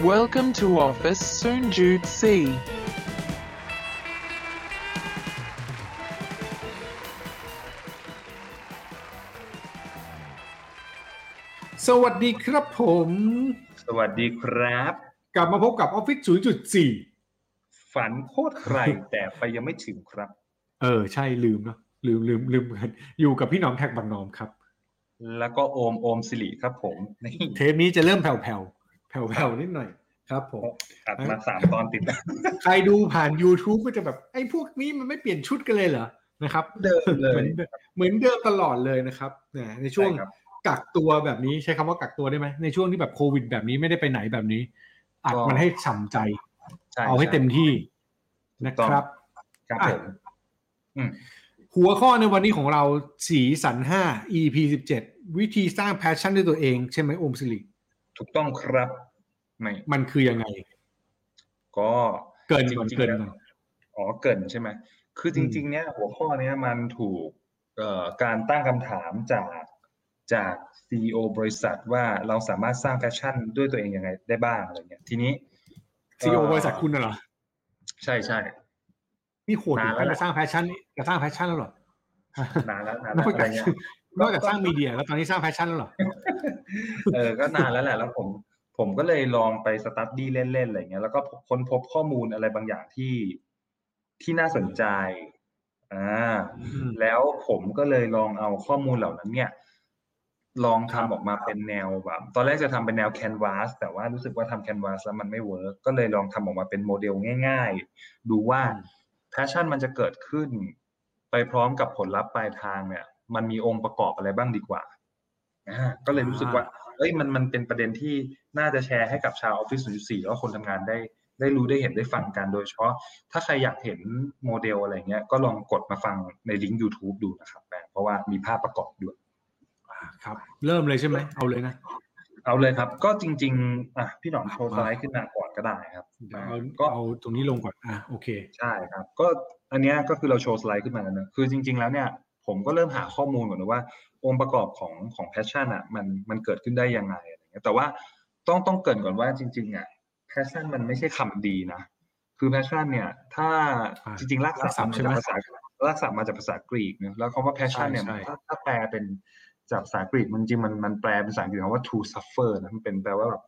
Welcome to office, Soon Jude C. สวัสดีครับผม สวัสดีครับ กลับมาพบกับ Office 0.4 ฝันโคตรใคร แต่ไปยังไม่ถึงครับ เออ ใช่ลืมเนาะลืมลืมลืมกันอยู่กับพี่หน้อมแท็กบังนอมครับ แล้วก็โอมโอมสิริครับผมนี่เทปนี้จะเริ่มแผ่วๆ แผ่วๆนิดหน่อยครับผมอัดมาสามตอนติด ใครดูผ่าน YouTube ก็จะแบบ ไอ้พวกนี้มันไม่เปลี่ยนชุดกันเลยเหรอนะครับ เดิมเลเหมืยอนเหมือนเดิมตลอดเลยนะครับนะในช่วงใช่ครับกักตัวแบบนี้ใช้คำว่ากักตัวได้ไหมในช่วงที่แบบโควิดแบบนี้ไม่ได้ไปไหนแบบนี้อัดก็มันให้ฉ่ำใจช่เอาให้เต็มที่นะครับครับผมอืมหัวข้อในวันนี้ของเรา season ห้า EP สิบเจ็ดวิธีสร้าง passion ด้วยตัวเอง ใช่ไหมโอมสิริ ถูกต้องครับไม่มันคือยังไง ก็เกริ่นก่อนจริงๆเกริ่นแล้วก่อนอ๋อเกริ่นใช่ไหมคือจริง ๆ เนี้ยหัวข้อเนี้ยมันถูกเอ่อการตั้งคำถามจากจาก CEO บริษัทว่าเราสามารถสร้าง passion ด้วยตัวเองยังไงได้บ้างอะไรเงี้ยทีนี้CEO บริษัทคุณน่ะเหรอใช่ใช่นี่โหดถึงนานแล้วขั้นจะสร้าง passion จะสร้าง passion แล้วเหรอนานแล้วนานนแล้วอกอะจาไรกเงี้ย นอกจากสร้าง media แล้วตอนนี้สร้าง passion แล้วเหรอ เออ ก็นานแล้วแหละ แล้วผมผมก็เลยลองไป study เล่นๆอะไรเงี้ย แล้วก็ค้นพบข้อมูลอะไรบางอย่างที่ที่น่าสนใจ อ่าอืมแล้วผมก็เลยลองเอาข้อมูลเหล่านั้น เนี่ย ลองครัทำบออกมาเป็นแนวแบบ ตอนแรกจะทำเป็นแนว canvas แต่ว่ารู้สึกว่าทำ canvas แล้วมันไม่ work ก็เลยลองทำออกมาเป็นโมเดลง่าย ๆ ดูว่า passion มันจะเกิดขึ้น ไปพร้อมกับผลลัพธ์ปลายทางเนี่ย มันมีองค์ประกอบอะไรบ้างดีกว่าอ่าก็เลยรู้สึกว่าเอ้ยมันมันเป็นประเด็นที่น่าจะแชร์ให้กับชาวออฟฟิศ0.4แล้วก็คนทำงานได้ ได้รู้ได้เห็นได้ฟังกันโดยเฉพาะถ้าใครอยากเห็นโมเดลอะไรเงี้ยก็ลองกดมาฟังในลิงก์ YouTube ดูนะครับแบงค์เพราะว่ามีภาพประกอบด้วยอ่าครับ เริ่มเลยใช่ไหมเอาเลยนะ เอาเลยครับ ก็จริง ๆ อะพี่หนอมโชว์สไลด์ขึ้นมาก่อนก็ได้ครับเดี๋ยวเอาก็เอาตรงนี้ลงก่อนอะโอเค ใช่ครับ ก็อันเนี้ยก็คือเราโชว์สไลด์ขึ้นมาแล้วนะคือจริง ๆ แล้วเนี่ย ผมก็เริ่มหาข้อมูลก่อนนะว่า องค์ประกอบของของ passion อะมันมันเกิดขึ้นได้ยังไงอะไรเงี้ยแต่ว่าต้องต้องเกริ่นก่อนว่าจริงๆอะ passion มันไม่ใช่คำดีนะคือ passion เนี่ย ถ้าอ่าจริงๆรากศัพท์รากศัพท์มาใช่ไหมจากภาษารากศัพท์มาจากภาษากรีกเนอะแล้วคำว่า passion เนี่ยใช่ใช่ถ้าถ้าแปลเป็นจากภาษากรีกมันจริงๆมันมันแปลเป็นภาษาอังกฤษคำว่า to suffer นะมันเป็นแปลว่าแบบ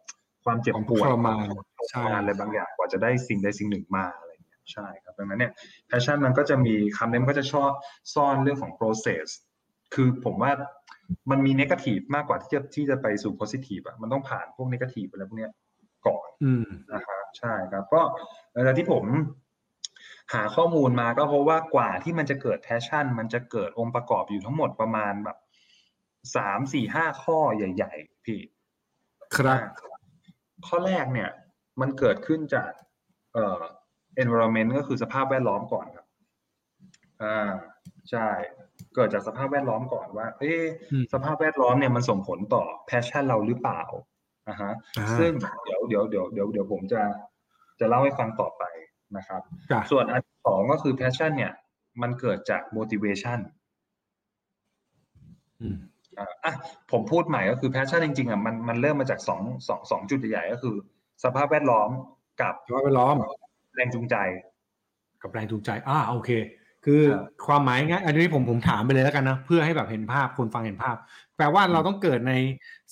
ความเจ็บปวดทรมานทใช่รมานอะไรบางอย่างกว่าจะได้สิ่งใดสิ่งหนึ่งมา อะไรอย่างเงี้ยใช่ครับดังนั้นเนี่ย passion มันก็จะมีคำนี้มันก็จะชอบซ่อนเรื่องของ process คือผมว่ามันมี negative มากกว่าที่จะที่จะไปสู่ positive อะมันต้องผ่านพวก negative อะไรพวกเนี้ยก่อนอืมนะครับใช่ครับก็หลังจากที่ผมหาข้อมูลมาก็เพราะว่ากว่าที่มันจะเกิด passion มันจะเกิดองค์ประกอบอยู่ทั้งหมดประมาณแบบสามสี่ห้าข้อใหญ่ ๆ พี่ ครับ ข้อแรกเนี่ย มันเกิดขึ้นจาก เอ่อ environment ก็คือสภาพแวดล้อมก่อนครับ อ่า ใช่ เกิดจากสภาพแวดล้อมก่อนว่า เอ๊ะอืมสภาพแวดล้อมเนี่ยมันส่งผลต่อ passion เราหรือเปล่านะฮะอ่าซึ่งเดี๋ยวเดี๋ยวเดี๋ยวเดี๋ยวเดี๋ยวผมจะจะเล่าให้ฟังต่อไปนะครับจ้ะส่วนอันที่สองก็คือ passion เนี่ย มันเกิดจาก motivation อืมอ่าอะผมพูดใหม่ก็คือ passion จริงๆอะมันมันเริ่มมาจากสองสองสองจุดใหญ่ๆก็คือ สภาพแวดล้อมกับสภาพแวดล้อม แรงจูงใจ กับแรงจูงใจอ่าโอเค คือครับความหมายง่ายอันนี้ผมผมถามไปเลยแล้วกันนะเพื่อให้แบบเห็นภาพคนฟังเห็นภาพ แปลว่าเราต้องเกิดใน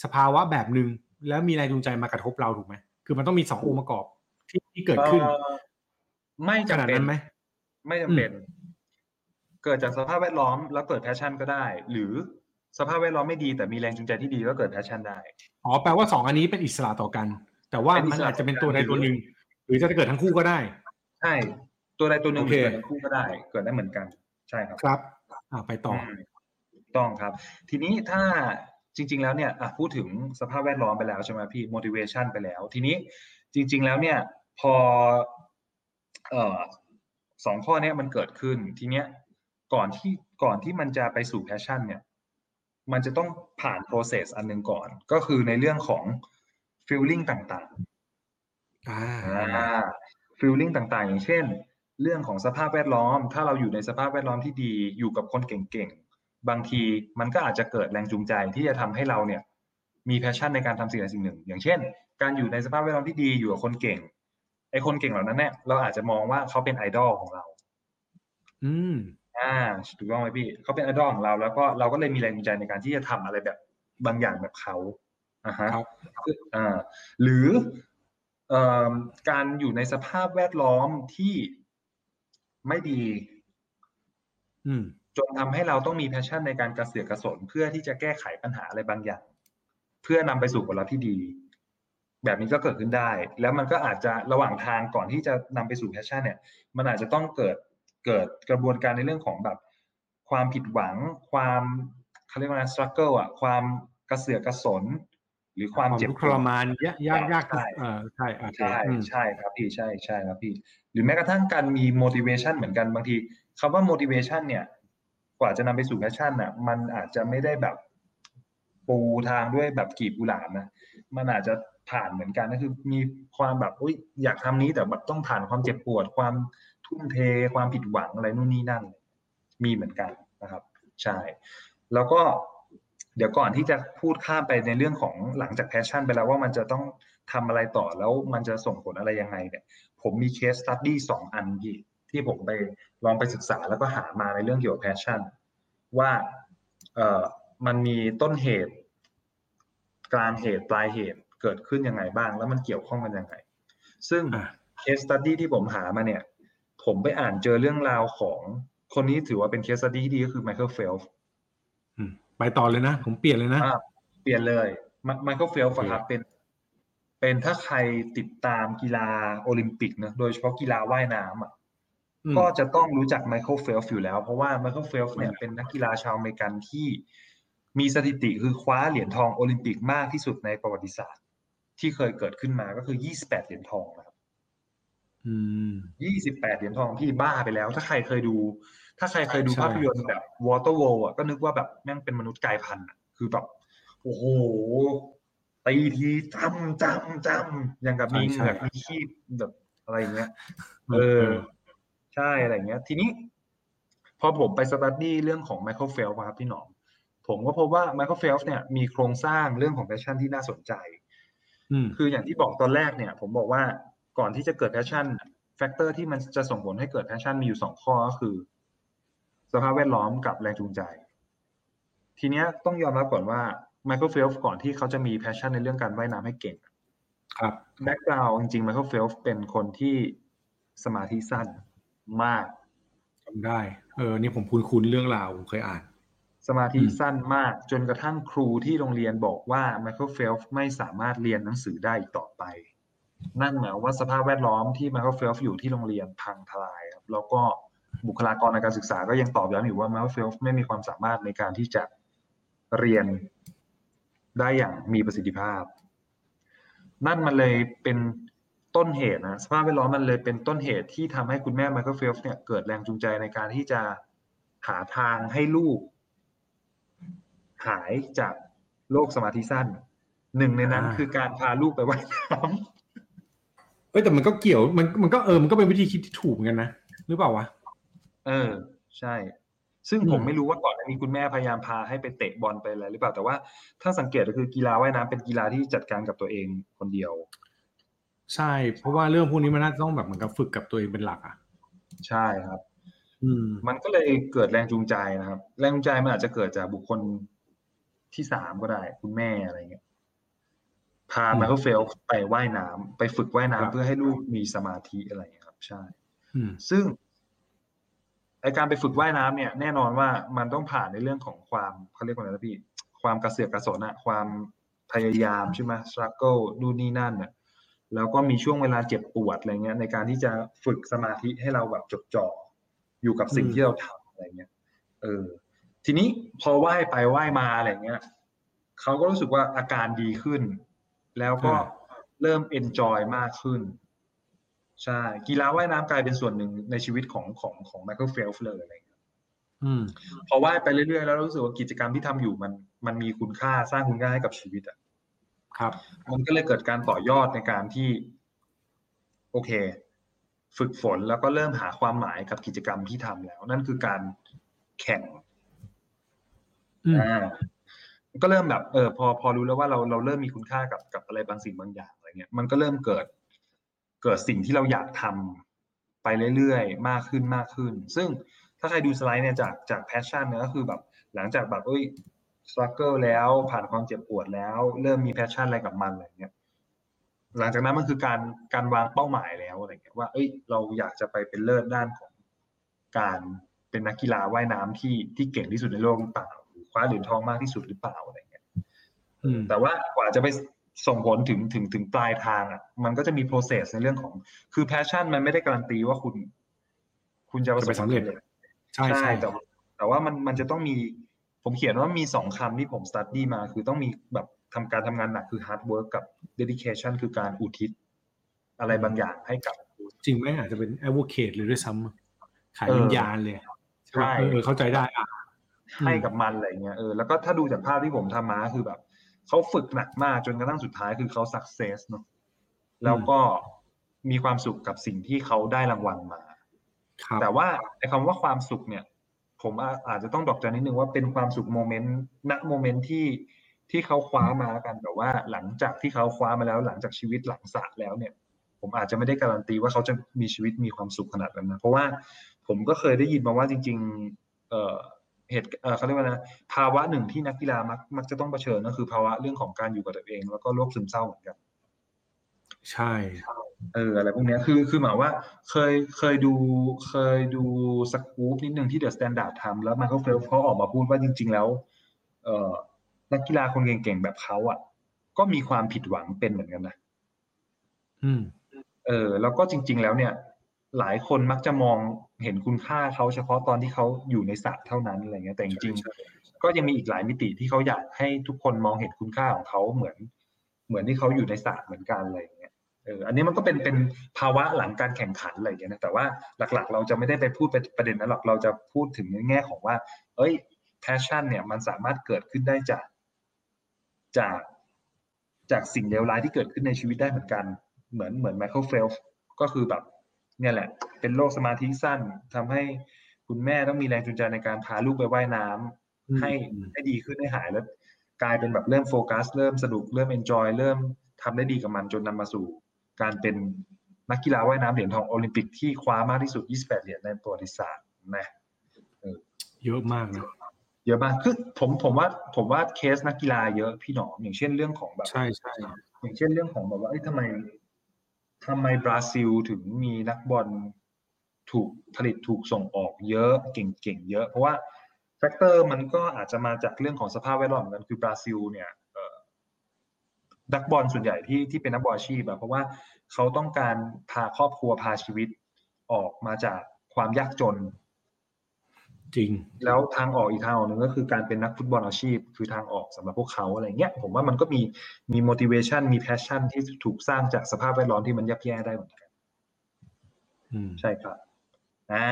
สภาวะแบบหนึ่งแล้วมีแรงจูงใจมากระทบเราถูกไหมคือมันต้องมีสององค์ประกอบที่ที่เกิดขึ้นเอ่อไม่ขนาดจำเป็นนั้นไหมไม่จำเป็น เกิดจากสภาพแวดล้อมแล้วเกิด passion ก็ได้ หรือสภาพแวดล้อมไม่ดีแต่มีแรงจูงใจที่ดีก็เกิด passion ได้ อ๋อแปลว่าสองอันนี้เป็นอิสระต่อกัน แต่ว่าเป็นอิมันสระอาจจะเป็นตัวใดตัวหนึ่งห รือจะเกิดทั้งคู่ก็ได้ ใช่ ตัวใดตัวหนึ่งโอเคเกิดทั้งคู่ก็ได้ เกิดได้เหมือนกัน ใช่ครับครับอ่าไปต่อมถูกต้องครับ ทีนี้ถ้าจริง ๆ แล้วเนี่ยอะพูดถึงสภาพแวดล้อมไปแล้วใช่ไหมพี่ motivation ไปแล้ว ทีนี้จริง ๆ แล้วเนี่ย พอเอ่อสองข้อเนี้ยมันเกิดขึ้นทีเนี้ยก่อนที่ก่อนที่มันจะไปสู่ passion เนี่ย มันจะต้องผ่าน process อันหนึ่งก่อน ก็คือในเรื่องของ feeling ต่างๆ อ่าอ่าฟีลลิ่งต่าง ๆ อย่างเช่น เรื่องของสภาพแวดล้อม ถ้าเราอยู่ในสภาพแวดล้อมที่ดี อยู่กับคนเก่ง ๆ บางทีมันก็อาจจะเกิดแรงจูงใจที่จะทำให้เราเนี่ย มีแพชชั่นในการทำสิ่งใดสิ่งหนึ่ง อย่างเช่น การอยู่ในสภาพแวดล้อมที่ดี อยู่กับคนเก่ง ไอ้คนเก่งเหล่านั้นเนี่ย เราอาจจะมองว่าเขาเป็นไอดอลของเรา อืมอ่าถูกต้องไหมพี่ เขาเป็นไอดอลของเรา แล้วก็เราก็เลยมีแรงจูงใจในการที่จะทำอะไรแบบ บางอย่างแบบเขาอ่าฮะ ครับอ่าหรือเอ่อ การอยู่ในสภาพแวดล้อมที่ไม่ดีอืมจนทำให้เราต้องมี passion ในการกระเสือกกระสนเพื่อที่จะแก้ไขปัญหาอะไรบางอย่าง เพื่อนำไปสู่ผลลัพธ์ที่ดี แบบนี้ก็เกิดขึ้นได้ แล้วมันก็อาจจะระหว่างทางก่อนที่จะนำไปสู่ passion เนี่ย มันอาจจะต้องเกิดเกิดกระบวนการในเรื่องของแบบ ความผิดหวัง ความเขาเรียกว่าอะไร struggle อะความกระเสือกกระสน หรือความความเจ็บทุกข์ทรมานยากยากยากใช่เออใช่โอเคใช่อืมใช่ครับพี่ใช่ใช่ครับพี่ หรือแม้กระทั่งการมี motivation เหมือนกันบางทีคำว่า motivation เนี่ย กว่าจะนำไปสู่ passion น่ะ มันอาจจะไม่ได้แบบปูทางด้วยแบบกีบกุหลาบนะมันอาจจะผ่านเหมือนกันก็คือ มีความแบบอุ้ยอยากทำนี้แต่แบบต้องผ่านความเจ็บปวด ความทุ่มเทความผิดหวังอะไรนู่นนี่นั่น มีเหมือนกันนะครับ ใช่ แล้วก็ เดี๋ยวก่อนที่จะพูดข้ามไปในเรื่องของหลังจากแพชชั่นไปแล้วว่ามันจะต้องทำอะไรต่อแล้วมันจะส่งผลอะไรยังไงเนี่ย ผมมี case study สองอันพี่ที่ผมไปลองไปศึกษาแล้วก็หามาในเรื่องเกี่ยวกับ passion ว่าเอ่อมันมีต้นเหตุ กลางเหตุปลายเหตุเกิดขึ้นยังไงบ้าง แล้วมันเกี่ยวข้องกันยังไง ซึ่งอะ case study ที่ผมหามาเนี่ย ผมไปอ่านเจอเรื่องราวของคนนี้ถือว่าเป็น case study ที่ดีก็คือไมเคิลเฟลป์สอืม ไปต่อเลยนะ ผมเปลี่ยนเลยนะ อ่าเปลี่ยนเลยไมเคิลเฟลป์สครับเป็น เป็นถ้าใครติดตามกีฬาโอลิมปิกนะโดยเฉพาะกีฬาว่ายน้ำอะอืม ก็จะต้องรู้จักไมเคิลเฟลป์สอยู่แล้ว เพราะว่าไมเคิลเฟลป์สเนี่ยอืมเป็นนักกีฬาชาวอเมริกันที่มีสถิติคือคว้าเหรียญทองโอลิมปิกมากที่สุดในประวัติศาสตร์ ที่เคยเกิดขึ้นมาก็คือ 28 เหรียญทองนะครับ อืม 28 เหรียญทองพี่บ้าไปแล้ว ถ้าใครเคยดู ถ้าใครเคยดูใช่ภาพยนตร์แบบ Water World อะก็นึกว่าแบบแม่งเป็นมนุษย์กลายพันธุ์อะคือแบบ โอ้โหตีทีจ้ำจ้ำจ้ำอย่างกับมีเหงือกมีครีบแบบอะไรอย่างเงี้ยเออใช่อะไรอย่างเงี้ย ทีนี้ พอผมไป study เรื่องของไมเคิลเฟลป์สครับพี่หนอมผมก็พบว่าไมเคิลเฟลป์สเนี่ยมีโครงสร้างเรื่องของ passion ที่น่าสนใจอืมคืออย่างที่บอกตอนแรกเนี่ย ผมบอกว่าก่อนที่จะเกิด passion factor ที่มันจะส่งผลให้เกิด passion มีอยู่สองข้อก็คือ สภาพแวดล้อมกับแรงจูงใจ ทีเนี้ยต้องยอมรับก่อนว่าไมเคิลเฟลฟ์ก่อนที่เขาจะมี passion ในเรื่องการว่ายน้ำให้เก่ง ครับ background จริงๆไมเคิลเฟลฟ์เป็นคนที่สมาธิสั้นมากจำได้เออนี่ผมคุ้นๆเรื่องราวผมเคยอ่าน สมาธิอืมสั้นมากจนกระทั่งครูที่โรงเรียนบอกว่าไมเคิลเฟลฟ์ไม่สามารถเรียนหนังสือได้อีกต่อไป นั่นหมายความว่าสภาพแวดล้อมที่ไมเคิลเฟลฟ์อยู่ที่โรงเรียนพังทลายครับแล้วก็ บุคลากรในการศึกษาก็ยังตอกย้ำอยู่ว่าไมเคิลเฟลฟ์ไม่มีความสามารถในการที่จะเรียนได้อย่างมีประสิทธิภาพ นั่นมันเลยเป็นต้นเหตุนะสภาพแวดล้อมมันเลยเป็นต้นเหตุที่ทำให้คุณแม่ไมเคิลเฟลฟ์เนี่ยเกิดแรงจูงใจในการที่จะหาทางให้ลูก หายจากโรคสมาธิสั้น หนึ่งในนั้นอ่าคือการพาลูกไปว่ายน้ำเอ้ยแต่มันก็เกี่ยวมันมันก็เออมันก็เป็นวิธีคิดที่ถูกเหมือนกันนะหรือเปล่าวะ เออ ใช่ ซึ่งอืมผมไม่รู้ว่าก่อนหน้านี้คุณแม่พยายามพาให้ไปเตะบอลไปอะไรหรือเปล่า แต่ว่าถ้าสังเกตก็คือกีฬาว่ายน้ำเป็นกีฬาที่จัดการกับตัวเองคนเดียว ใช่ เพราะว่าเรื่องพวกนี้มันน่าจะต้องแบบเหมือนกับฝึกกับตัวเองเป็นหลักอะ ใช่ครับ อืม มันก็เลยเกิดแรงจูงใจนะครับ แรงจูงใจมันอาจจะเกิดจากบุคคลที่สามก็ได้ คุณแม่อะไรเงี้ย พาอืมไมเคิลเฟลป์ไปว่ายน้ำไปฝึกว่ายน้ำครับ เพื่อให้ลูกมีสมาธิอะไรเงี้ยครับ ใช่ อืม ซึ่ง ไอการไปฝึกว่ายน้ำเนี่ยแน่นอนว่ามันต้องผ่านในเรื่องของความเขาเรียกว่าอะไรนะพี่ความกระเสือกกระสนอะความพยายามใช่ไหม struggle ดูนนี่นั่นน่ะแล้วก็มีช่วงเวลาเจ็บปวดอะไรเงี้ย ในการที่จะฝึกสมาธิให้เราแบบจดจ่ออยู่กับสิ่งอืมที่เราทำอะไรเงี้ย เออ ทีนี้พอว่ายไปว่ายมาอะไรเงี้ยเขาก็รู้สึกว่าอาการดีขึ้น แล้วก็เริ่ม enjoy มากขึ้น ใช่ กีฬาว่ายน้ำกลายเป็นส่วนหนึ่งในชีวิตของของของไมเคิลเฟลฟ์เลยอะไรเงี้ยอืมพอว่ายไปเรื่อยๆ แล้วรู้สึกว่ากิจกรรมที่ทำอยู่มันมันมีคุณค่าสร้างคุณค่าให้กับชีวิตอะครับ มันก็เลยเกิดการต่อยอดในการที่ โอเค ฝึกฝนแล้วก็เริ่มหาความหมายกับกิจกรรมที่ทำแล้ว นั่นคือการแข่งอืมอ่าก็เริ่มแบบเออพอพอรู้แล้วว่าเราเราเริ่มมีคุณค่ากับกับอะไรบางสิ่งบางอย่างอะไรเงี้ยมันก็เริ่มเกิด เกิดสิ่งที่เราอยากทำไปเรื่อยๆ มากขึ้นมากขึ้น ซึ่งถ้าใครดูสไลด์เนี่ยจากจาก passion เนี่ยก็คือแบบหลังจากแบบเอ้ยส t ั u เกิลแล้วผ่านความเจ็บปวดแล้ว เริ่มมี passion อะไรกับมันอะไรเงี้ยหลังจากนั้นมันคือการการวางเป้าหมายแล้วอะไรเงี้ยว่าเอ้ยเราอยากจะไปเป็นเลิศด้านของการเป็นนักกีฬาว่ายน้ำที่ที่เก่งที่สุดในโลกหรือเปล่าหรือคว้าเหรียญทองมากที่สุดหรือเปล่าอะไรเงี้ยอืมแต่ว่ากว่าจะไป ส่งผลถึงถึงถึงปลายทางอะ มันก็จะมี process ในเรื่องของ คือ passion มันไม่ได้การันตีว่าคุณ คุณจะประสบจะไปสำเร็จใช่ใช่แต่แต่ว่ามันมันจะต้องมี ผมเขียนว่ามีสองคำที่ผม study มา คือต้องมีแบบทำการทำงานหนักคือ hard work กับ dedication คือการอุทิศ อะไรบางอย่างให้กับ จริงไหมอาจจะเป็น advocate เลยด้วยซ้ำขายเออวิญญาณเลยใช่เออเออเข้าใจได้อะให้กับมันอะไรเงี้ยเออแล้วก็ถ้าดูจากภาพที่ผมทำมาคือแบบ เขาฝึกหนักมากจนกระทั่งสุดท้ายคือเขา success เนอะแล้วก็มีความสุขกับสิ่งที่เขาได้รางวัลมาครับแต่ว่าไอ้คำว่าความสุขเนี่ย ผมอาอาจจะต้องดอกจันนิดนึงว่าเป็นความสุขโมเมนต์ณโมเมนต์ที่ที่เขาคว้ามาแล้วกันแต่ว่าหลังจากที่เขาคว้ามาแล้ว หลังจากชีวิตหลังสระแล้วเนี่ย ผมอาจจะไม่ได้การันตีว่าเขาจะมีชีวิตมีความสุขขนาดนั้นนะเพราะว่าผมก็เคยได้ยินมาว่าจริง ๆ เอ่อ เหตุเอ่อเขาเรียกว่านะภาวะหนึ่งที่นักกีฬามักมักจะต้องเผชิญก็คือภาวะเรื่องของการอยู่กับตัวเอง แล้วก็โรคซึมเศร้าเหมือนกันใช่เอออะไรพวกเนี้ยคือคือหมายว่าเคยเคยดูเคยดูสกู๊ปนิดนึงที่ THE STANDARD ทำแล้วไมเคิลเฟลเขาออกมาพูดว่าจริง ๆ แล้ว เอ่อนักกีฬาคนเก่งๆแบบเขาอะ ก็มีความผิดหวังเป็นเหมือนกันนะอืม เออ แล้วก็จริง ๆ แล้วเนี่ย หลายคนมักจะมองเห็นคุณค่าเขาเฉพาะตอนที่เขาอยู่ในสระเท่านั้นอะไรเงี้ยแต่จริงใช่ๆก็ยังมีอีกหลายมิติที่เขาอยากให้ทุกคนมองเห็นคุณค่าของเขาเหมือน เหมือนที่เขาอยู่ในสระเหมือนกันอะไรอย่างเงี้ยเอออันนี้มันก็เป็นเป็นภาวะหลังการแข่งขันอะไรอย่างเงี้ยนะแต่ว่าหลักๆ เราจะไม่ได้ไปพูดประเด็นนั้นหรอกเราจะพูดถึงในแง่ของว่า เอ้ย passion เนี่ยมันสามารถเกิดขึ้นได้จากจากจากสิ่งเลวร้ายที่เกิดขึ้นในชีวิตได้เหมือนกัน เหมือนเหมือนไมเคิลเฟลก็คือแบบ เนี่ยแหละ เป็นโรคสมาธิสั้นทำให้คุณแม่ต้องมีแรงจูงใจในการพาลูกไปว่ายน้ำอืมให้อืมให้ดีขึ้นให้หายแล้วกลายเป็นแบบเริ่มโฟกัส เริ่มสนุกเริ่ม enjoy เริ่มทำได้ดีกับมันจนนำมาสู่การเป็นนักกีฬาว่ายน้ำเหรียญทองโอลิมปิกที่คว้ามากที่สุด 28 เหรียญในประวัติศาสตร์นะเยอะมากนะเยอะมากคือผมผมว่าผมว่าเคสนักกีฬาเยอะพี่หนอมอย่างเช่นเรื่องของแบบใช่ใช่อย่างเช่นเรื่องของแบบว่าเอ้ยทำไม ทำไมบราซิลถึงมีนักบอลถูกผลิตถูกส่งออกเยอะเก่งๆเยอะ เพราะว่า factor มันก็อาจจะมาจากเรื่องของสภาพแวดล้อมกันคือบราซิลเนี่ยนักบอลส่วนใหญ่ที่ที่เป็นนักบอลอาชีพอะเพราะว่าเขาต้องการพาครอบครัวพาชีวิตออกมาจากความยากจน จริง แล้วทางออกอีกทางออกหนึ่งก็คือการเป็นนักฟุตบอลอาชีพ คือทางออกสำหรับพวกเขาอะไรเงี้ย ผมว่ามันก็มีมี motivation มี passion ที่ถูกสร้างจากสภาพแวดล้อมที่มันย่ำแย่ได้เหมือนกันอืมใช่ครับ อ่า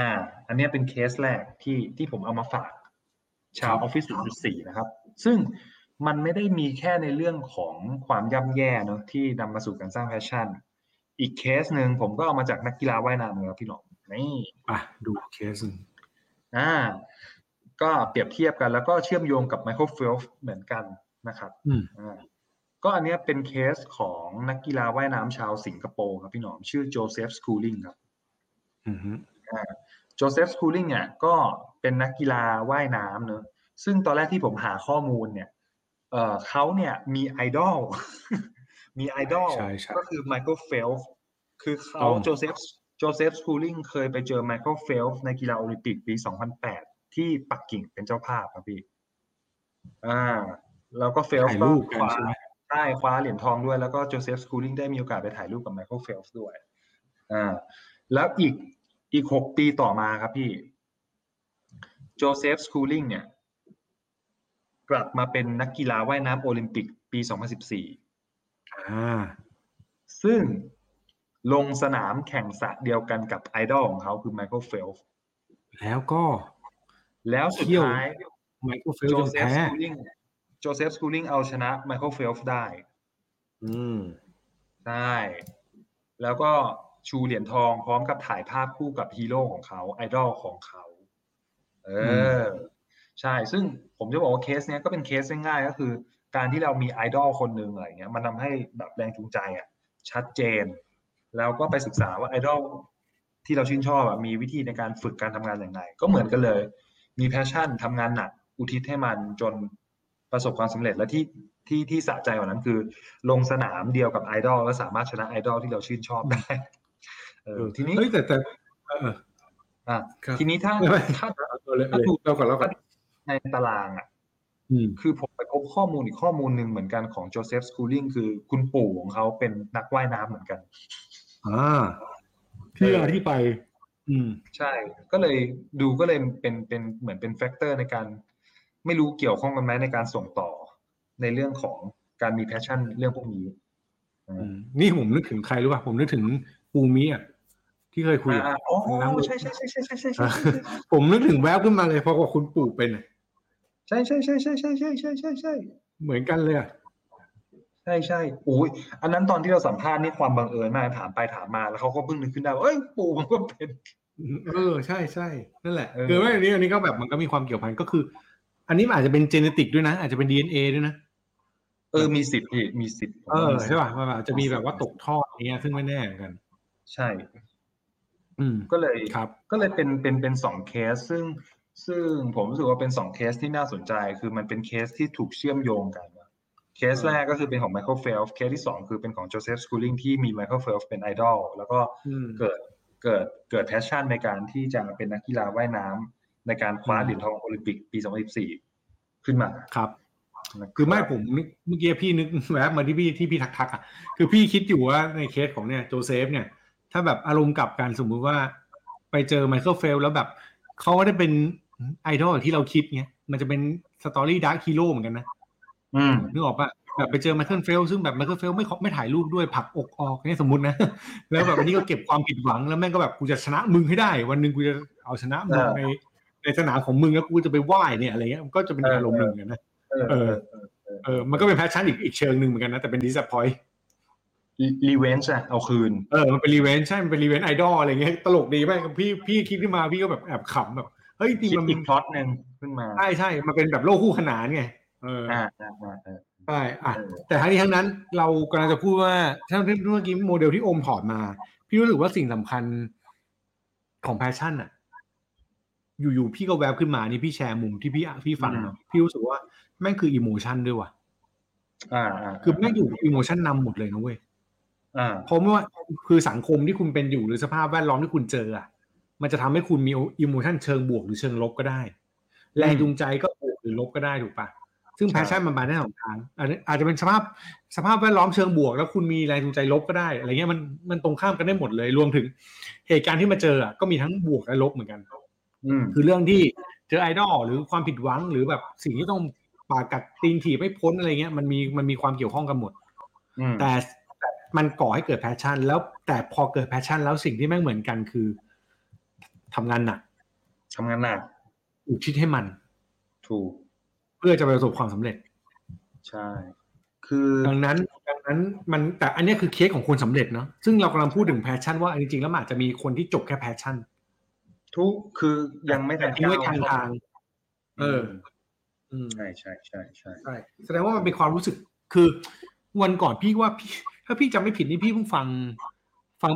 อันเนี้ยเป็นเคสแรกที่ที่ผมเอามาฝากชาวออฟฟิศ0.4 นะครับ ซึ่งมันไม่ได้มีแค่ในเรื่องของความย่ำแย่เนอะที่นำมาสู่การสร้าง passion อีกเคสหนึ่งผมก็เอามาจากนักกีฬาว่ายน้ำเลยครับพี่หนอมนี่อะดูเคสหนึ่ง อ่าก็เปรียบเทียบกันแล้วก็เชื่อมโยงกับไมเคิลเฟลฟ์เหมือนกันนะครับอืมอ่าก็อันเนี้ยเป็นเคสของนักกีฬาว่ายน้ำชาวสิงคโปร์ครับพี่หนอมชื่อโจเซฟสคูลิงครับอืมฮึโจเซฟสคูลิงเนี่ยก็เป็นนักกีฬาว่ายน้ำเนอะซึ่งตอนแรกที่ผมหาข้อมูลเนี่ยเออเขาเนี่ยมีไอดอลมีไอดอลใช่ใช่ก็คือไมเคิลเฟลฟ์คือเขาต้องโจเซฟ โจเซฟสคูลิงเคยไปเจอไมเคิลเฟลฟ์ในกีฬาโอลิมปิกปี 2008 ที่ปักกิ่งเป็นเจ้าภาพครับพี่อ่าแล้วก็เฟลฟ์ก็คว้าถ่ายรูปกันใช่ไหมใช่คว้าเหรียญทองด้วยแล้วก็โจเซฟสคูลิงได้มีโอกาสไปถ่ายรูปกับไมเคิลเฟลฟ์ด้วยอ่าแล้วอีกอีกหกปีต่อมาครับพี่โจเซฟสคูลิงเนี่ยกลับมาเป็นนักกีฬาว่ายน้ำโอลิมปิกปี 2014อ่าซึ่ง ลงสนามแข่งสระเดียวกันกับไอดอลของเขาคือไมเคิลเฟลฟ์แล้วก็ แล้วสุดท้ายเที่ยวจนไมเคิลเฟลฟ์แพ้โจเซฟสคูลิงโจเซฟสคูลิงเอาชนะไมเคิลเฟลฟ์ได้ อืมใช่แล้วก็ชูเหรียญทองพร้อมกับถ่ายภาพคู่กับฮีโร่ของเขาไอดอลของเขา เออใช่ ซึ่งผมจะบอกว่าเคสเนี้ยก็เป็นเคสง่ายๆก็คือ การที่เรามีไอดอลคนหนึ่งอะไรเงี้ย มันทำให้แบบแรงจูงใจอะ ชัดเจน แล้วก็ไปศึกษาว่าไอดอลที่เราชื่นชอบอะมีวิธีในการฝึกการทำงานอย่างไรก็เหมือนกันเลย มี passion ทำงานหนักอุทิศให้มันจนประสบความสำเร็จและที่ที่ที่สะใจกว่านั้นคือ ลงสนามเดียวกับไอดอลแล้วสามารถชนะไอดอลที่เราชื่นชอบได้เออทีนี้เฮ้ยแต่แต่เอออะครับทีนี้ถ้าไม่ไม่ถ้าเอาเลยเอาเลยเราก่อนเราก่อนในตารางอะอืมคือผมไปพบข้อมูลอีกข้อมูลหนึ่งเหมือนกันของโจเซฟสคูลิงคือคุณปู่ของเขาเป็นนักว่ายน้ำเหมือนกัน อ่าที่มาที่ไป อืม ใช่ ก็เลยดูก็เลยเป็นเป็นเหมือนเป็น factor ในการ ไม่รู้เกี่ยวข้องกันไหมในการส่งต่อในเรื่องของการมี passion เรื่องพวกนี้อืมนี่ผมนึกถึงใครรู้ป่ะผมนึกถึงปูมิอะที่เคยคุยอ่าอะอ่าอ๋อน้ำใช่ใช่ใช่ใช่ใช่ใช่ใช่ผมนึกถึงแวบขึ้นมาเลยเพราะว่าคุณปู่เป็นอะใช่ใช่ใช่ใช่ใช่ใช่ใช่ใช่ใช่เหมือนกันเลยอะ ใช่ใช่โอ้ยอันนั้นตอนที่เราสัมภาษณ์นี่ความบังเอิญมากถามไปถามมาแล้วเขาก็เพิ่งนึกขึ้นได้ว่าเอ้ยปู่มันก็เป็น เออใช่ใช่นั่นแหละเออคือว่าอันนี้อันนี้ก็แบบมันก็มีความเกี่ยวพันก็คือ อันนี้มันอาจจะเป็น genetic ด้วยนะ อาจจะเป็น DNA ด้วยนะเออมีสิทธิ์พี่มีสิทธิ์เออใช่ป่ะมันอาจจะมีแบบว่าตกทอดอย่างเงี้ยซึ่งไม่แน่เหมือนกัน ใช่อืมก็เลยครับ ก็เลยเป็นเป็นเป็นสองเคสซึ่งซึ่งผมรู้สึกว่าเป็นสองเคสที่น่าสนใจ คือมันเป็นเคสที่ถูกเชื่อมโยงกันนะ เคสเออแรกก็คือเป็นของไมเคิลเฟลป์สเคสที่สองคือเป็นของโจเซฟสคูลิงที่มีไมเคิลเฟลป์สเป็นไอดอลแล้วก็อืมเกิดเกิดเกิด passion ในการที่จะเป็นนักกีฬาว่ายน้ำในการคว้าอืมเหรียญทองโอลิมปิกปี 2014 ขึ้นมาครับนะคือไม่ผมนึกเมื่อกี้พี่นึกแวบมาที่พี่ที่พี่ทักทักๆอะคือพี่คิดอยู่ว่าในเคสของเนี่ยโจเซฟเนี่ย ถ้าแบบอารมณ์กลับกันสมมุติว่า ไปเจอไมเคิลเฟลป์สแล้วแบบเขาไม่ได้เป็นไอดอลอย่างที่เราคิดเงี้ยมันจะเป็น story dark hero เหมือนกันนะอืม นึกออกปะแบบไปเจอไมเคิลเฟลป์สซึ่งแบบไมเคิลเฟลป์สไม่ขอไม่ถ่ายรูปด้วยผลักอกออกเนี่ยสมมตินะ แล้วแบบอันนี้ก็เก็บความผิดหวังแล้วแม่งก็แบบกูจะชนะมึงให้ได้ วันหนึ่งกูจะเอาชนะมึงเออในในสนามของมึงแล้วกูจะไปไหว้เนี่ยอะไรเงี้ยมันก็จะเป็นเอออารมณ์หนึ่งเหมือนกันนะเออเออเออ มันก็เป็น passion อีกอีกเชิงหนึ่งเหมือนกันนะ แต่เป็น disappoint revenge อะเอาคืน เออ มันเป็น revenge ใช่ มันเป็น revenge ไอดอลอะไรเงี้ย ตลกดีไหมพี่พี่คิดขึ้นมาพี่ก็แบบแอบขำแบบ เฮ้ยจริงคิดมันอีกพล็อตหนึ่งขึ้นมา ใช่ใช่ มันเป็นแบบโลกคู่ขนานไง เอออ่าอ่าอ่าอ่าใช่อะเออแต่ทั้งนี้ทั้งนั้นเรากำลังจะพูดว่าถ้าเมื่อกี้โมเดลที่โอมถอดมา พี่รู้สึกว่าสิ่งสำคัญของ passion อะอยู่ๆพี่ก็แวบขึ้นมานี่พี่แชร์มุมที่พี่พี่ฟังเนาะพี่รู้สึกว่าแม่งคือ emotion ด้วยว่ะอ่าอ่าคือแม่งอยู่ emotion นำหมดเลยนะเว้ยอ่าเพราะว่าคือสังคมที่คุณเป็นอยู่หรือสภาพแวดล้อมที่คุณเจออะ มันจะทำให้คุณมี emotion เชิงบวกหรือเชิงลบก็ได้ แรงจูงใจก็บวกหรือลบก็ได้ถูกปะ ซึ่งใช่ passion มันมาได้สองทางอาจจะอาจจะเป็นสภาพสภาพแวดล้อมเชิงบวก แล้วคุณมีแรงจูงใจลบก็ได้อะไรเงี้ยมันมันตรงข้ามกันได้หมดเลย รวมถึงเหตุการณ์ที่มาเจออะก็มีทั้งบวกและลบเหมือนกันอืมคือเรื่องที่เจอไอดอลหรือความผิดหวังหรือแบบสิ่งที่ต้องปากกัดตีนถีบไม่พ้นอะไรเงี้ยมันมีมันมีความเกี่ยวข้องกันหมดอืมแต่แต่มันก่อให้เกิด passion แล้วแต่พอเกิด passion แล้วสิ่งที่แม่งเหมือนกันคือทำงานหนักทำงานหนักอุทิศให้มัน ถูก เพื่อจะไปประสบความสำเร็จ ใช่ คือดังนั้นดังนั้นมันแต่อันเนี้ยคือเคสของคนสำเร็จเนาะซึ่งเรากำลังพูดถึง passion ว่าจริงๆแล้วมันอาจจะมีคนที่จบแค่ passion ทุกคือยังไม่ทันทิ้งไว้กลางทาง เอออืมใช่ใช่ใช่ใช่ใช่แสดงว่ามันเป็นความรู้สึกคือวันก่อนพี่ว่าพี่ ถ้าพี่จำไม่ผิดนี่พี่เพิ่งฟัง ฟัง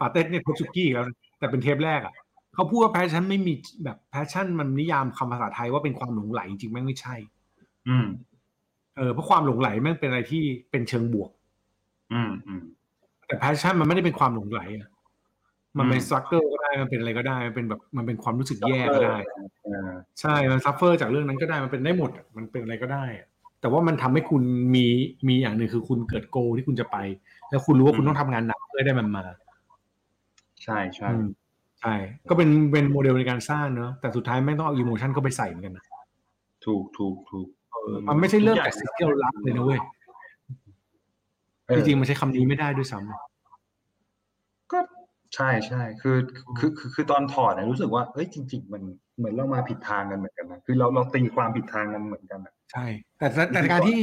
ปาเต้เนี่ยโทสุกี้แล้วนะแต่เป็นเทปแรกอะ เขาพูดว่า passion ไม่มีแบบ passion มันนิยามคำภาษาไทยว่าเป็นความหลงใหลจริงๆแม่งไม่ใช่ อืม เออเพราะความหลงใหลแม่งเป็นอะไรที่เป็นเชิงบวก อืมอืมแต่ passion มันไม่ได้เป็นความหลงใหลอะมันเป็นอืม struggle ก็ได้มันเป็นอะไรก็ได้มันเป็นแบบมันเป็นความรู้สึกแย่ก็ได้เออใช่มัน suffer จากเรื่องนั้นก็ได้มันเป็นได้หมดอะมันเป็นอะไรก็ได้อะแต่ว่ามันทำให้คุณมีมีอย่างหนึ่งคือคุณเกิดโกที่คุณจะไป แล้วคุณรู้ว่าคุณต้องทำงานหนักเพื่อให้ได้มันมา ใช่ใช่อืม ใช่ ก็เป็นเป็นโมเดลในการสร้างเนอะแต่สุดท้ายไม่งต้องเอาอิโมชันเข้าไปใส่เหมือนกันนะถูกถูกถูกเออมันไม่ใช่เรื่องแต่สิ่งที่เรารักเลยนะเว้ยเออจริงๆมันใช้คำนี้ไม่ได้ด้วยซ้ำ ก็ใช่ใช่คือคือคือคือตอนถอดเนี่ยรู้สึกว่าเอ้ยจริง ๆ มันเหมือนเรามาผิดทางกันเหมือนกันนะคือเราเราตีความผิดทางกันเหมือนกันอะใช่ แต่แต่แต่การที่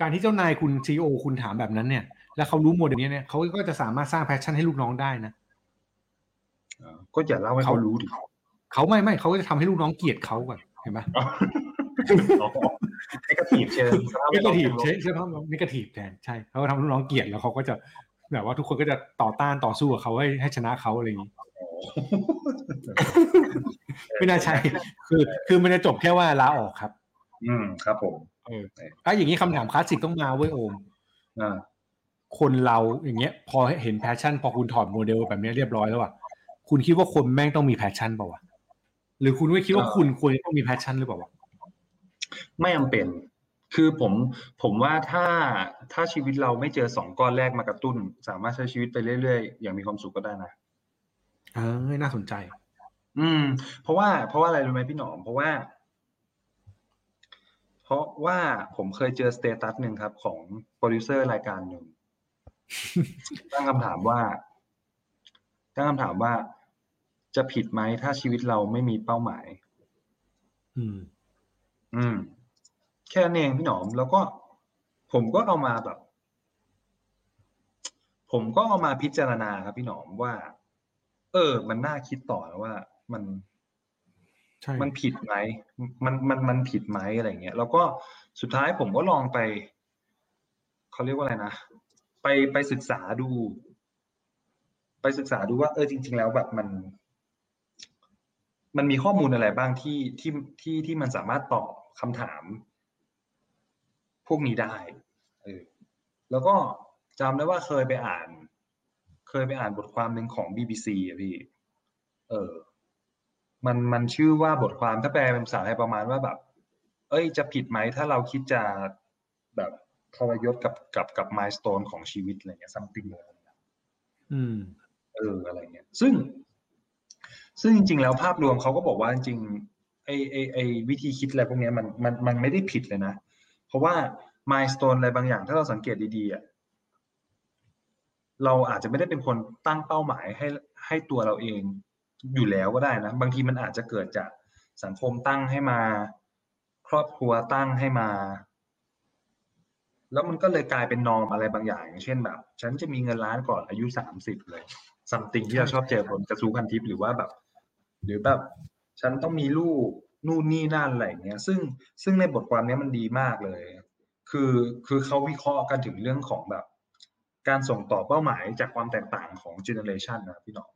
การที่เจ้านายคุณ CEO คุณถามแบบนั้นเนี่ย แล้วเขารู้โมเดลนี้เนี่ยเขาก็จะสามารถสร้าง passion ให้ลูกน้องได้นะเออ ก็อย่าเล่าให้เขารู้ดิเขาไม่ไม่เขาก็จะทำให้ลูกน้องเกลียดเขาก่อนเห็นปะให้กระถีบเชิง negative ใช่ใช่เพราะ negative แทนใช่เขาทำให้น้องเกลียดแล้วเขาก็จะแบบว่าทุกคนก็จะต่อต้านต่อสู้กับเขาให้ให้ชนะเขาอะไรอย่างนี้ไม่น่าใช่คือ คือมันจะจบแค่ว่าลาออกครับ อืมครับผมเออถ้าอย่างนี้คำถามคลาสสิกต้องมาเว้ยโอมอ่าคนเราอย่างเงี้ย พอเห็น passion พอคุณถอดโมเดลแบบเนี้ยเรียบร้อยแล้วอะ คุณคิดว่าคนแม่งต้องมี passion เปล่าวะหรือคุณไม่คิดว่าคุณควรจะต้องมี passion หรือเปล่าวะไม่จำเป็น คือผมผมว่าถ้าถ้าชีวิตเราไม่เจอสองก้อนแรกมากระตุ้น สามารถใช้ชีวิตไปเรื่อยๆ อย่างมีความสุขก็ได้นะเออน่าสนใจ อืม เพราะว่าเพราะว่าอะไรรู้ไหมพี่หนอม เพราะว่า เพราะว่าผมเคยเจอ status หนึ่งครับ ของโปรดิวเซอร์รายการหนึ่งตั้งคำถามว่าตั้งคำถามว่า จะผิดไหมถ้าชีวิตเราไม่มีเป้าหมาย อืม อืม แค่นั้นเองพี่หนอม แล้วก็ผมก็เอามาแบบ ผมก็เอามาพิจารณาครับพี่หนอมว่า เออ มันน่าคิดต่อนะว่ามันใช่มันผิดไหม มันมันมันผิดไหมอะไรเงี้ย แล้วก็สุดท้ายผมก็ลองไปเขาเรียกว่าอะไรนะ ไปไปศึกษาดู ไปศึกษาดูว่า เออจริง ๆ แล้วแบบมัน มันมีข้อมูลอะไรบ้างที่ที่ที่ที่มันสามารถตอบคำถาม พวกนี้ได้เออแล้วก็จำได้ว่าเคยไปอ่าน เคยไปอ่านบทความหนึ่งของ BBC อะพี่ เออ มันมันชื่อว่าบทความถ้าแปลเป็นภาษาไทยประมาณว่าแบบ เอ้ย จะผิดไหมถ้าเราคิดจะแบบทรยศกับกับกับมายส o n e ของชีวิตอะไรเงี้ย something อะไรเงี้ยอืม เอออะไรเงี้ย ซึ่ง ซึ่งจริง ๆ แล้วภาพรวมเขาก็บอกว่าจริงๆไอไอไอวิธีคิดอะไรพวกนี้มันมันมันไม่ได้ผิดเลยนะ เพราะว่ามายส o n e อะไรบางอย่างถ้าเราสังเกตดีๆอะเราอาจจะไม่ได้เป็นคนตั้งเป้าหมายให้ให้ตัวเราเองอยู่แล้วก็ได้นะ บางทีมันอาจจะเกิดจากสังคมตั้งให้มา ครอบครัวตั้งให้มา แล้วมันก็เลยกลายเป็นนอมอะไรบางอย่าง เช่นแบบ ฉันจะมีเงินล้านก่อนอายุสามสิบเลย something ที่เราชอบเจอบนกระทู้พันทิปหรือว่าแบบ หรือแบบ ฉันต้องมีลูกนู่นนี่นั่นอะไรอย่างเงี้ย ซึ่งซึ่งในบทความเนี้ยมันดีมากเลย คือคือเขาวิเคราะห์กันถึงเรื่องของแบบ การส่งต่อเป้าหมายจากความแตกต่างของ generation นะพี่หน้อง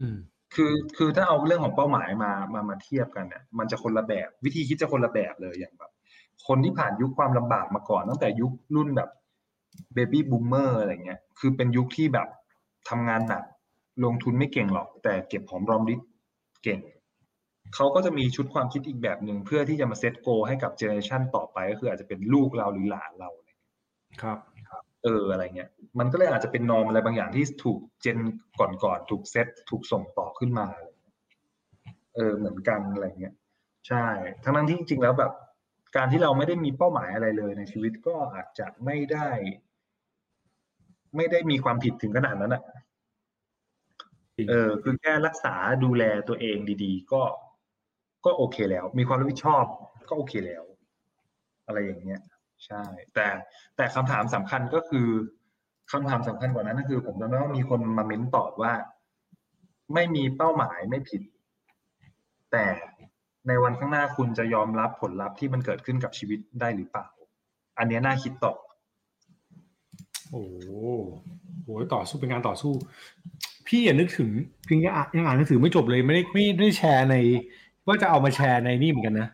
อืมคือคือถ้าเอาเรื่องของเป้าหมายมามามาเทียบกันเนี่ยมันจะคนละแบบวิธีคิดจะคนละแบบเลยอย่างแบบ คนที่ผ่านยุคความลำบากมาก่อน ตั้งแต่ยุครุ่นแบบbaby boomer อะไรเงี้ย คือเป็นยุคที่แบบทำงานหนัก ลงทุนไม่เก่งหรอก แต่เก็บหอมรอมริบเก่งเขาก็จะมีชุดความคิดอีกแบบหนึ่งเพื่อที่จะมา set goal ให้กับ generation ต่อไปก็คืออาจจะเป็นลูกเราหรือหลานเราอะไรเงี้ยครับ เอออะไรเงี้ย มันก็เลยอาจจะเป็น norm อะไรบางอย่างที่ถูก gen ก่อนๆถูกเซตถูกส่งต่อขึ้นมาเออเหมือนกันอะไรเงี้ยใช่ ทั้งนั้นที่จริงๆแล้วแบบ การที่เราไม่ได้มีเป้าหมายอะไรเลยในชีวิตก็อาจจะไม่ได้ ไม่ได้มีความผิดถึงขนาดนั้นอะ จริง เออคือแค่รักษาดูแลตัวเองดี ๆ ก็ ก็โอเคแล้ว มีความรับผิดชอบก็โอเคแล้ว อะไรอย่างเงี้ย ใช่ แต่แต่คำถามสำคัญก็คือคำถามสำคัญกว่านั้นก็คือ ผมจำได้ว่ามีคนมาเม้นตอบว่า ไม่มีเป้าหมายไม่ผิด แต่ในวันข้างหน้าคุณจะยอมรับผลลัพธ์ที่มันเกิดขึ้นกับชีวิตได้หรือเปล่า อันเนี้ยน่าคิดต่อ โอ้โหโหต่อสู้เป็นการต่อสู้ พี่อย่านึกถึงเพียงยังอ่านยังอ่านหนังสือไม่จบเลยไม่ได้ไม่ได้แชร์ในว่าจะเอามาแชร์ในนี่เหมือนกันนะ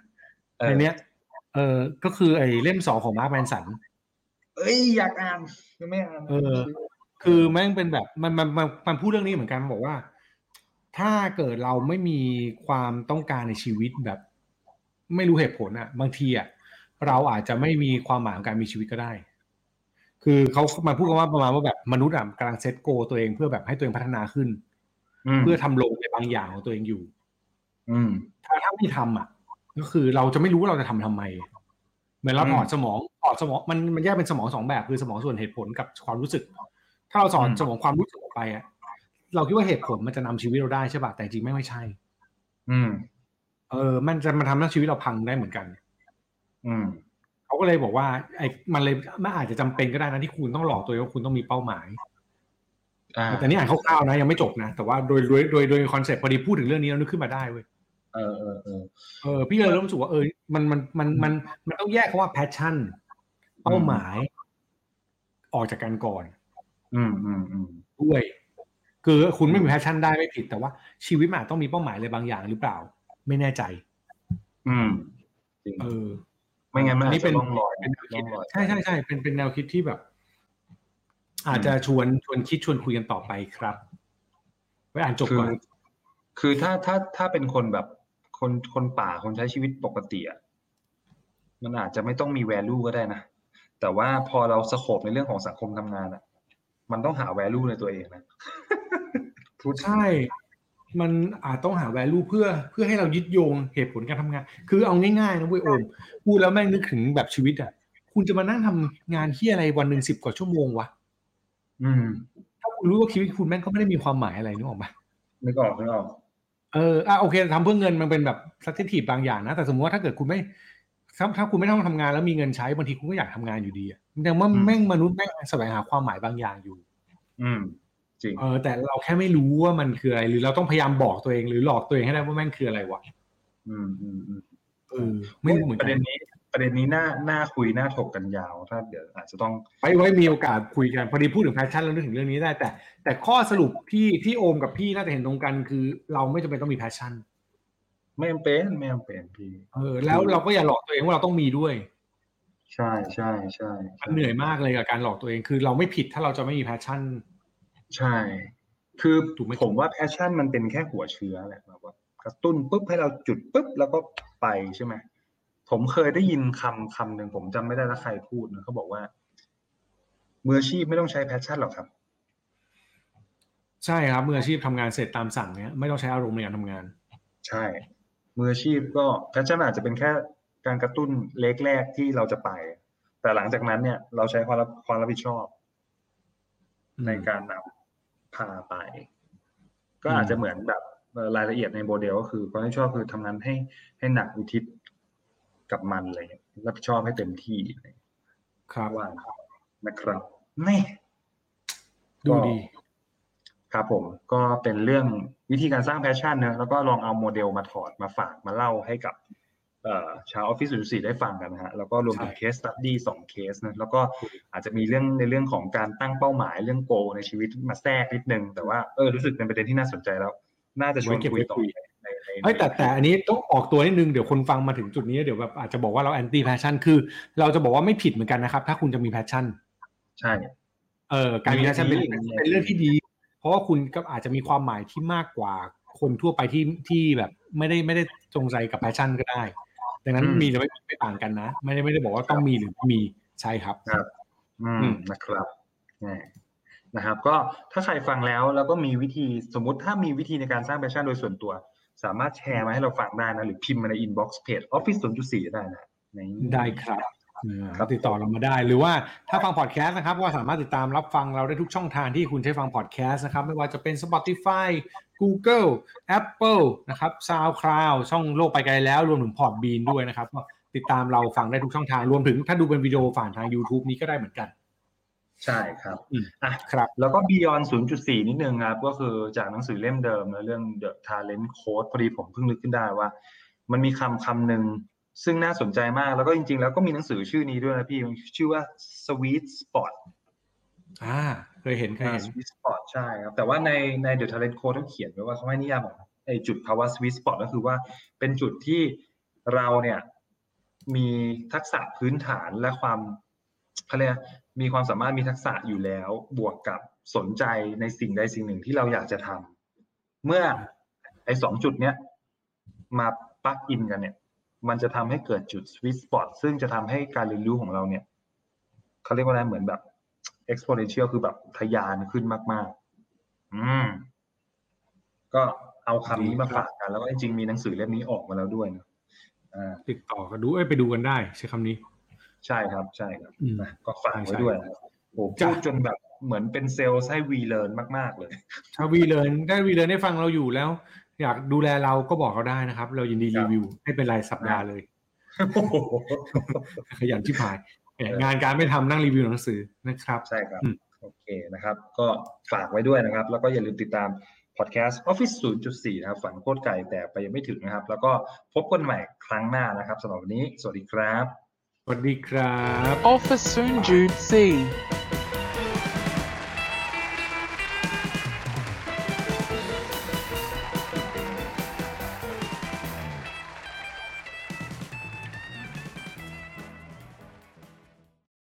เออในเนี้ย เออก็คือไอ้เล่มสองของมาร์คแมนสันเอ้ยอยากอ่านยังไม่อ่านเออ คือแม่งเป็นแบบมันมันมันมันพูดเรื่องนี้เหมือนกันบอกว่า ถ้าเกิดเราไม่มีความต้องการในชีวิตแบบ ไม่รู้เหตุผลอะ บางทีอะเราอาจจะไม่มีความหมายของการมีชีวิตก็ได้ คือเขามาพูดกันว่าประมาณว่าแบบมนุษย์อะกำลังเซตโก ตัวเองเพื่อแบบให้ตัวเองพัฒนาขึ้นมเพื่อทำโลในบางอย่างของตัวเองอยู่ อืม ถ้าถ้าไม่ทำอะ ก็คือเราจะไม่รู้ว่าเราจะทำทำไม เหมือนเราอืมถอดสมองถอดสมองมันมันแยกเป็นสมองสองแบบคือสมองส่วนเหตุผลกับความรู้สึก ถ้าเราสอนอืมสมองความรู้สึกออกไปอะเราคิดว่าเหตุผลมันจะนำชีวิตเราได้ใช่ป่ะแต่จริงไม่ไม่ใช่ อืม เออ มันจะมาทำให้ชีวิตเราพังได้เหมือนกัน อืม เขาก็เลยบอกว่า ไอ้มันเลยมันอาจจะจำเป็นก็ได้นะที่คุณต้องหลอกตัวเองว่าคุณต้องมีเป้าหมายอ่าแต่นี่อ่านคร่าวๆนะยังไม่จบนะ แต่ว่าโดยโดยโดยโดย concept พอดีพูดถึงเรื่องนี้แล้วนึกขึ้นมาได้เว้ยเออเออเออเออพี่ก็เลยเริ่มรู้สึกว่าเออมันมันมันมันมันต้องแยกคำว่า passion เป้าหมาย ออกจากกันก่อน อืมอืมอืมด้วย คือคุณไม่มี passion ได้ไม่ผิด แต่ว่าชีวิตมันอาจต้องมีเป้าหมายอะไรบางอย่างหรือเปล่า ไม่แน่ใจ อืมจริงเออ ไม่งั้นมันอันอานี้จเป็จะนล่องลอยเป็นแนวคิดล่องลอยใช่ใช่ใช่เป็นเป็นแนวคิดที่แบบ อาจจะชวนชวนคิดชวนคุยกันต่อไปครับไว้อ่านจบคือก่อนคือถ้าถ้าถ้าเป็นคนแบบคนคนป่าคนใช้ชีวิตปกติอะมันอาจจะไม่ต้องมี value ก็ได้นะ แต่ว่าพอเราสโคบในเรื่องของสังคมทำงานอะ มันต้องหา value ในตัวเองนะพูดใช่ มันอาจต้องหา value เพื่อเพื่อให้เรายึดโยงเหตุผลการทำงาน คือเอาง่ายๆนะเว้ยโอมพูดแล้วแม่งนึกถึงแบบชีวิตอะคุณจะมานั่งทำงานที่อะไรวันหนึ่งสิบกว่าชั่วโมงวะอืม ถ้าคุณรู้ว่าชีวิตคุณแม่งก็ไม่ได้มีความหมายอะไรนึกออกปะนึกออกนึกออกเอออะโอเคทำเพื่อเงินมันเป็นแบบสักทีบางอย่างนะ แต่สมมติว่าถ้าเกิดคุณไม่ถ้าถ้าคุณไม่ต้องทำงานแล้วมีเงินใช้บางทีคุณก็อยากทำงานอยู่ดีอะแต่ว่าอืมแม่งมนุษย์แม่งแสวงหาความหมายบางอย่างอยู่ อืม จริงเออแต่เราแค่ไม่รู้ว่ามันคืออะไร หรือเราต้องพยายามบอกตัวเองหรือหลอกตัวเองให้ได้ว่าแม่งคืออะไรวะอืมอืมอืมเออไม่รู้เหมือนกัระเด็นนี้ ประเด็นนี้น่าน่าคุยน่าถกกันยาว ถ้าเดี๋ยวอาจจะต้องไว้ไว้มีโอกาสคุยกันพอดีพูดถึง passion แล้วนึกถึงเรื่องนี้ได้ แต่ แต่ข้อสรุปที่ที่โอมกับพี่น่าจะเห็นตรงกัน คือเราไม่จำเป็นต้องมี passionไม่จำเป็นไม่จำเป็นพี่เออ แล้วเราก็อย่าหลอกตัวเองว่าเราต้องมีด้วย ใช่ใช่ใช่มันเหนื่อยมากเลยกับการหลอกตัวเองคือเราไม่ผิดถ้าเราจะไม่มี passion ใช่ คือถูกไหมผมว่า passion มันเป็นแค่หัวเชื้อแหละแบบว่ากระตุ้นปุ๊บให้เราจุดปุ๊บแล้วก็ไปใช่ไหมผมเคยได้ยินคำคำหนึ่งผมจำไม่ได้แล้วใครพูดนะเขาบอกว่ามืออาชีพไม่ต้องใช้ passion หรอกครับ ใช่ครับมืออาชีพทำงานเสร็จตามสั่งเนี้ยไม่ต้องใช้อารมณ์ในการทำงาน ใช่มืออาชีพก็ passion อาจจะเป็นแค่การกระตุ้นเล็กแรกที่เราจะไป แต่หลังจากนั้นเนี่ย เราใช้ความรับความรับผิดชอบอืมในการนำ พาไป ก็อาจจะเหมือนแบบเอ่อรายละเอียดในโมเดลก็คือความรับผิดชอบคือทำงานให้ให้หนักอุทิศกับมันอะไรเงี้ยรับผิดชอบให้เต็มที่อะไรเงี้ยครับว่านะครับนี่ดูดี ครับผมก็เป็นเรื่องวิธีการสร้าง passion นะแล้วก็ลองเอาโมเดลมาถอดมาฝากมาเล่าให้กับเอ่อ ชาวออฟฟิศ04ได้ฟังกันนะฮะแล้วก็รวมถึงใช่ case study สองเคสนะแล้วก็อาจจะมีเรื่องในเรื่องของการตั้งเป้าหมายเรื่อง goal ในชีวิตมาแทรกนิดนึง แต่ว่าเออรู้สึกเป็นประเด็นที่น่าสนใจแล้ว น่าจะชวนไว้เก็บคุยไว้ต่อคุยในในเอ้ยแต่แต่อันนี้ต้องออกตัวนิดนึงเดี๋ยวคนฟังมาถึงจุดนี้เดี๋ยวแบบอาจจะบอกว่าเรา anti passion คือ เราจะบอกว่าไม่ผิดเหมือนกันนะครับ ถ้าคุณจะมี passion ใช่เออการมี passion เป็นมีเป็นเรื่องที่ดี เพราะว่าคุณก็อาจจะมีความหมายที่มากกว่าคนทั่วไปที่ที่แบบไม่ได้ไม่ได้จงใจกับ passion ก็ได้ ดังนั้นมีจะไม่ไม่ต่างกันนะ ไม่ได้ไม่ได้บอกว่าต้องมีหรือไม่มีใช่ครับอือืมมนะครับแหม่นะครับ ก็ถ้าใครฟังแล้วแล้วก็มีวิธีสมมุติถ้ามีวิธีในการสร้าง passion โดยส่วนตัว สามารถแชร์มาให้เราฟังได้นะ หรือพิมพ์มาใน inbox เพจ Office 0.4ได้นะในได้ครับครับติดต่อเรามาได้ หรือว่าถ้าฟังพอดแคสต์นะครับ ก็สามารถติดตามรับฟังเราได้ทุกช่องทางที่คุณใช้ฟังพอดแคสต์นะครับ ไม่ว่าจะเป็น Spotify Google Apple นะครับ SoundCloud ช่องโลกไปไกลแล้วรวมถึง Podbean ด้วยนะครับก็ติดตามเราฟังได้ทุกช่องทาง รวมถึงถ้าดูเป็นวิดีโอผ่านทาง YouTube นี้ก็ได้เหมือนกัน ใช่ครับอืมอะครับ แล้วก็ Beyond 0.4 นิดนึงครับ ก็คือจากหนังสือเล่มเดิมนะเรื่อง The Talent Code พอดีผมเพิ่งนึกขึ้นได้ว่า มันมีคำคำหนึ่งซึ่งน่าสนใจมากแล้วก็จริง ๆ แล้วก็มีหนังสือชื่อนี้ด้วยนะพี่มันชื่อว่า Sweet Spot อ่า เคยเห็นเคยเห็นสวิตสปอตใช่ครับ แต่ว่าในในเดอะท l เลน t โค้ดเขาเขียนไว้ว่าเขาให้นิยามของไอจุดภาวะสวิตสปอตก็คือว่าเป็นจุดที่เราเนี่ยมีทักษะพื้นฐานและความเขาเรียกอะไรมีความสามารถมีทักษะอยู่แล้ว บวกกับสนใจในสิ่งใดสิ่งหนึ่งที่เราอยากจะทำเมื่อไอสองจุดเนี้ยมาปลักอินกันเนี่ย มันจะทำให้เกิดจุดสวิตสปอตซึ่งจะทำให้การเรียนรู้ของเราเนี่ยเขาเรียกว่าอะไรเหมือนแบบ exponential คือแบบทะยานขึ้นมาก ๆ อืม ก็เอาคำนี้มาฝากกัน แล้วก็จริงๆมีหนังสือเล่มนี้ออกมาแล้วด้วยนะอ่าติดต่อกันดูเอ้ยไปดูกันได้ ใช้คำนี้ ใช่ครับ ใช่ครับอืมนะก็ฝากไว้ใช่ด้วยนะครับโอ้จ้ะพูดจนแบบเหมือนเป็นเซลล์ให้วีเลิร์นมากๆ เลยถ้าวีเลิร์นได้วีเลิร์นได้ฟังเราอยู่แล้ว อยากดูแลเราก็บอกเราได้นะครับ เรายินดีครัรีบวิวให้เป็นรายสัปดาห์เลยโอ้โหขยันที่พายแหมเออ งานการไม่ทำนั่งรีวิวหนังสือนะครับ ใช่ครับอืมโอเคนะครับ ก็ฝากไว้ด้วยนะครับ แล้วก็อย่าลืมติดตามพพอดแคสต์ Office 0.4 นะครับ ฝันโคตรไกลแต่ไปยังไม่ถึงนะครับ แล้วก็พบกันใหม่ครั้งหน้านะครับสำหรับวันนี้ สวัสดีครับ สวัสดีครับ Office Soon Jude C.